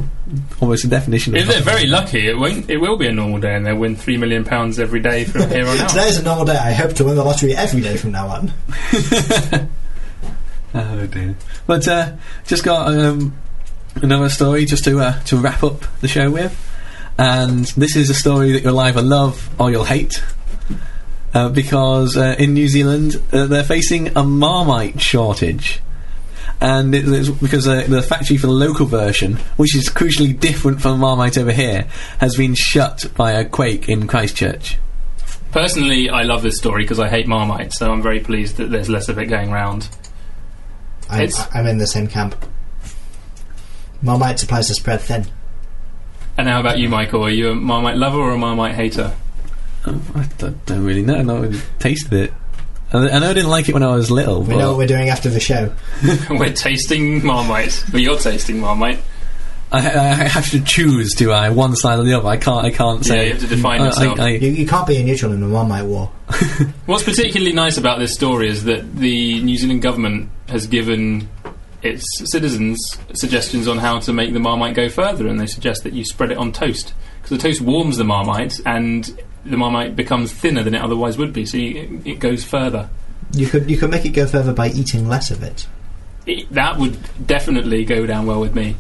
almost a definition. If of they're very lucky, it won't. It will be a normal day, and they'll win three million pounds every day from here on out. Today's a normal day. I hope to win the lottery every day from now on. oh dear. But uh, just got um, another story just to uh, to wrap up the show with, and this is a story that you'll either love or you'll hate. Uh, because uh, in New Zealand uh, they're facing a Marmite shortage. And it, it's because uh, the factory for the local version, which is crucially different from Marmite over here, has been shut by a quake in Christchurch. Personally, I love this story because I hate Marmite, so I'm very pleased that there's less of it going round. I'm, I'm in the same camp. Marmite supplies the spread thin. And how about you, Michael? Are you a Marmite lover or a Marmite hater? Um, I don't, don't really know. I know I tasted it. I, I know I didn't like it when I was little. We but know what we're doing after the show. We're tasting Marmite. Well, you're tasting Marmite. I, I have to choose, do I? One side or the other. I can't. I can't Yeah, say. you have to define I- yourself. I- You, you can't be a neutral in a Marmite war. What's particularly nice about this story is that the New Zealand government has given its citizens suggestions on how to make the marmite go further, and they suggest that you spread it on toast because the toast warms the marmite, and the marmite becomes thinner than it otherwise would be, so you, it goes further. You could you could make it go further by eating less of it. It, that would definitely go down well with me.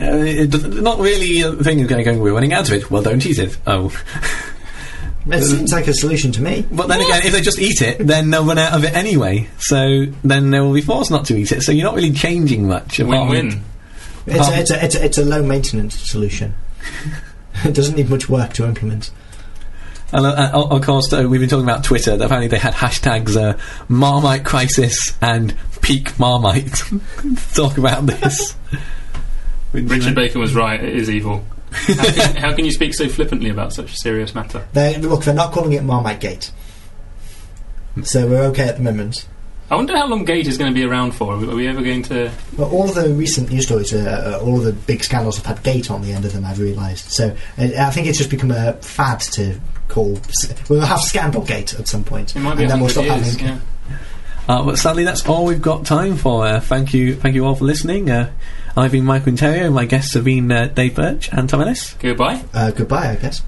Uh, it, not really a thing is going to. We're running out of it. Well, don't eat it. Oh, It seems like a solution to me. but then again, if they just eat it, then they'll run out of it anyway. So then they will be forced not to eat it. So you're not really changing much. Win-win. It's Um, it's, it's, a, it's a low maintenance solution. it doesn't need much work to implement. And uh, uh, of course, uh, we've been talking about Twitter. Apparently, they had hashtags uh, Marmite Crisis and Peak Marmite. Talk about this. Uh, Richard Bacon was right. It is evil. How can, how can you speak so flippantly about such a serious matter? They, look, they're not calling it Marmite Gate. So we're okay at the moment. I wonder how long Gate is going to be around for. Are we, are we ever going to? But all of the recent news stories, uh, uh, all of the big scandals have had Gate on the end of them, I've realised. So uh, I think it's just become a fad to call. We'll have Scandal Gate at some point. It might be and then we'll stop years. having. yeah. Uh, but sadly, that's all we've got time for. Uh, thank you, thank you all for listening. Uh, I've been Michael Conterio. My guests have been uh, Dave Birch and Tom Ellis. Goodbye. Uh, goodbye, I guess.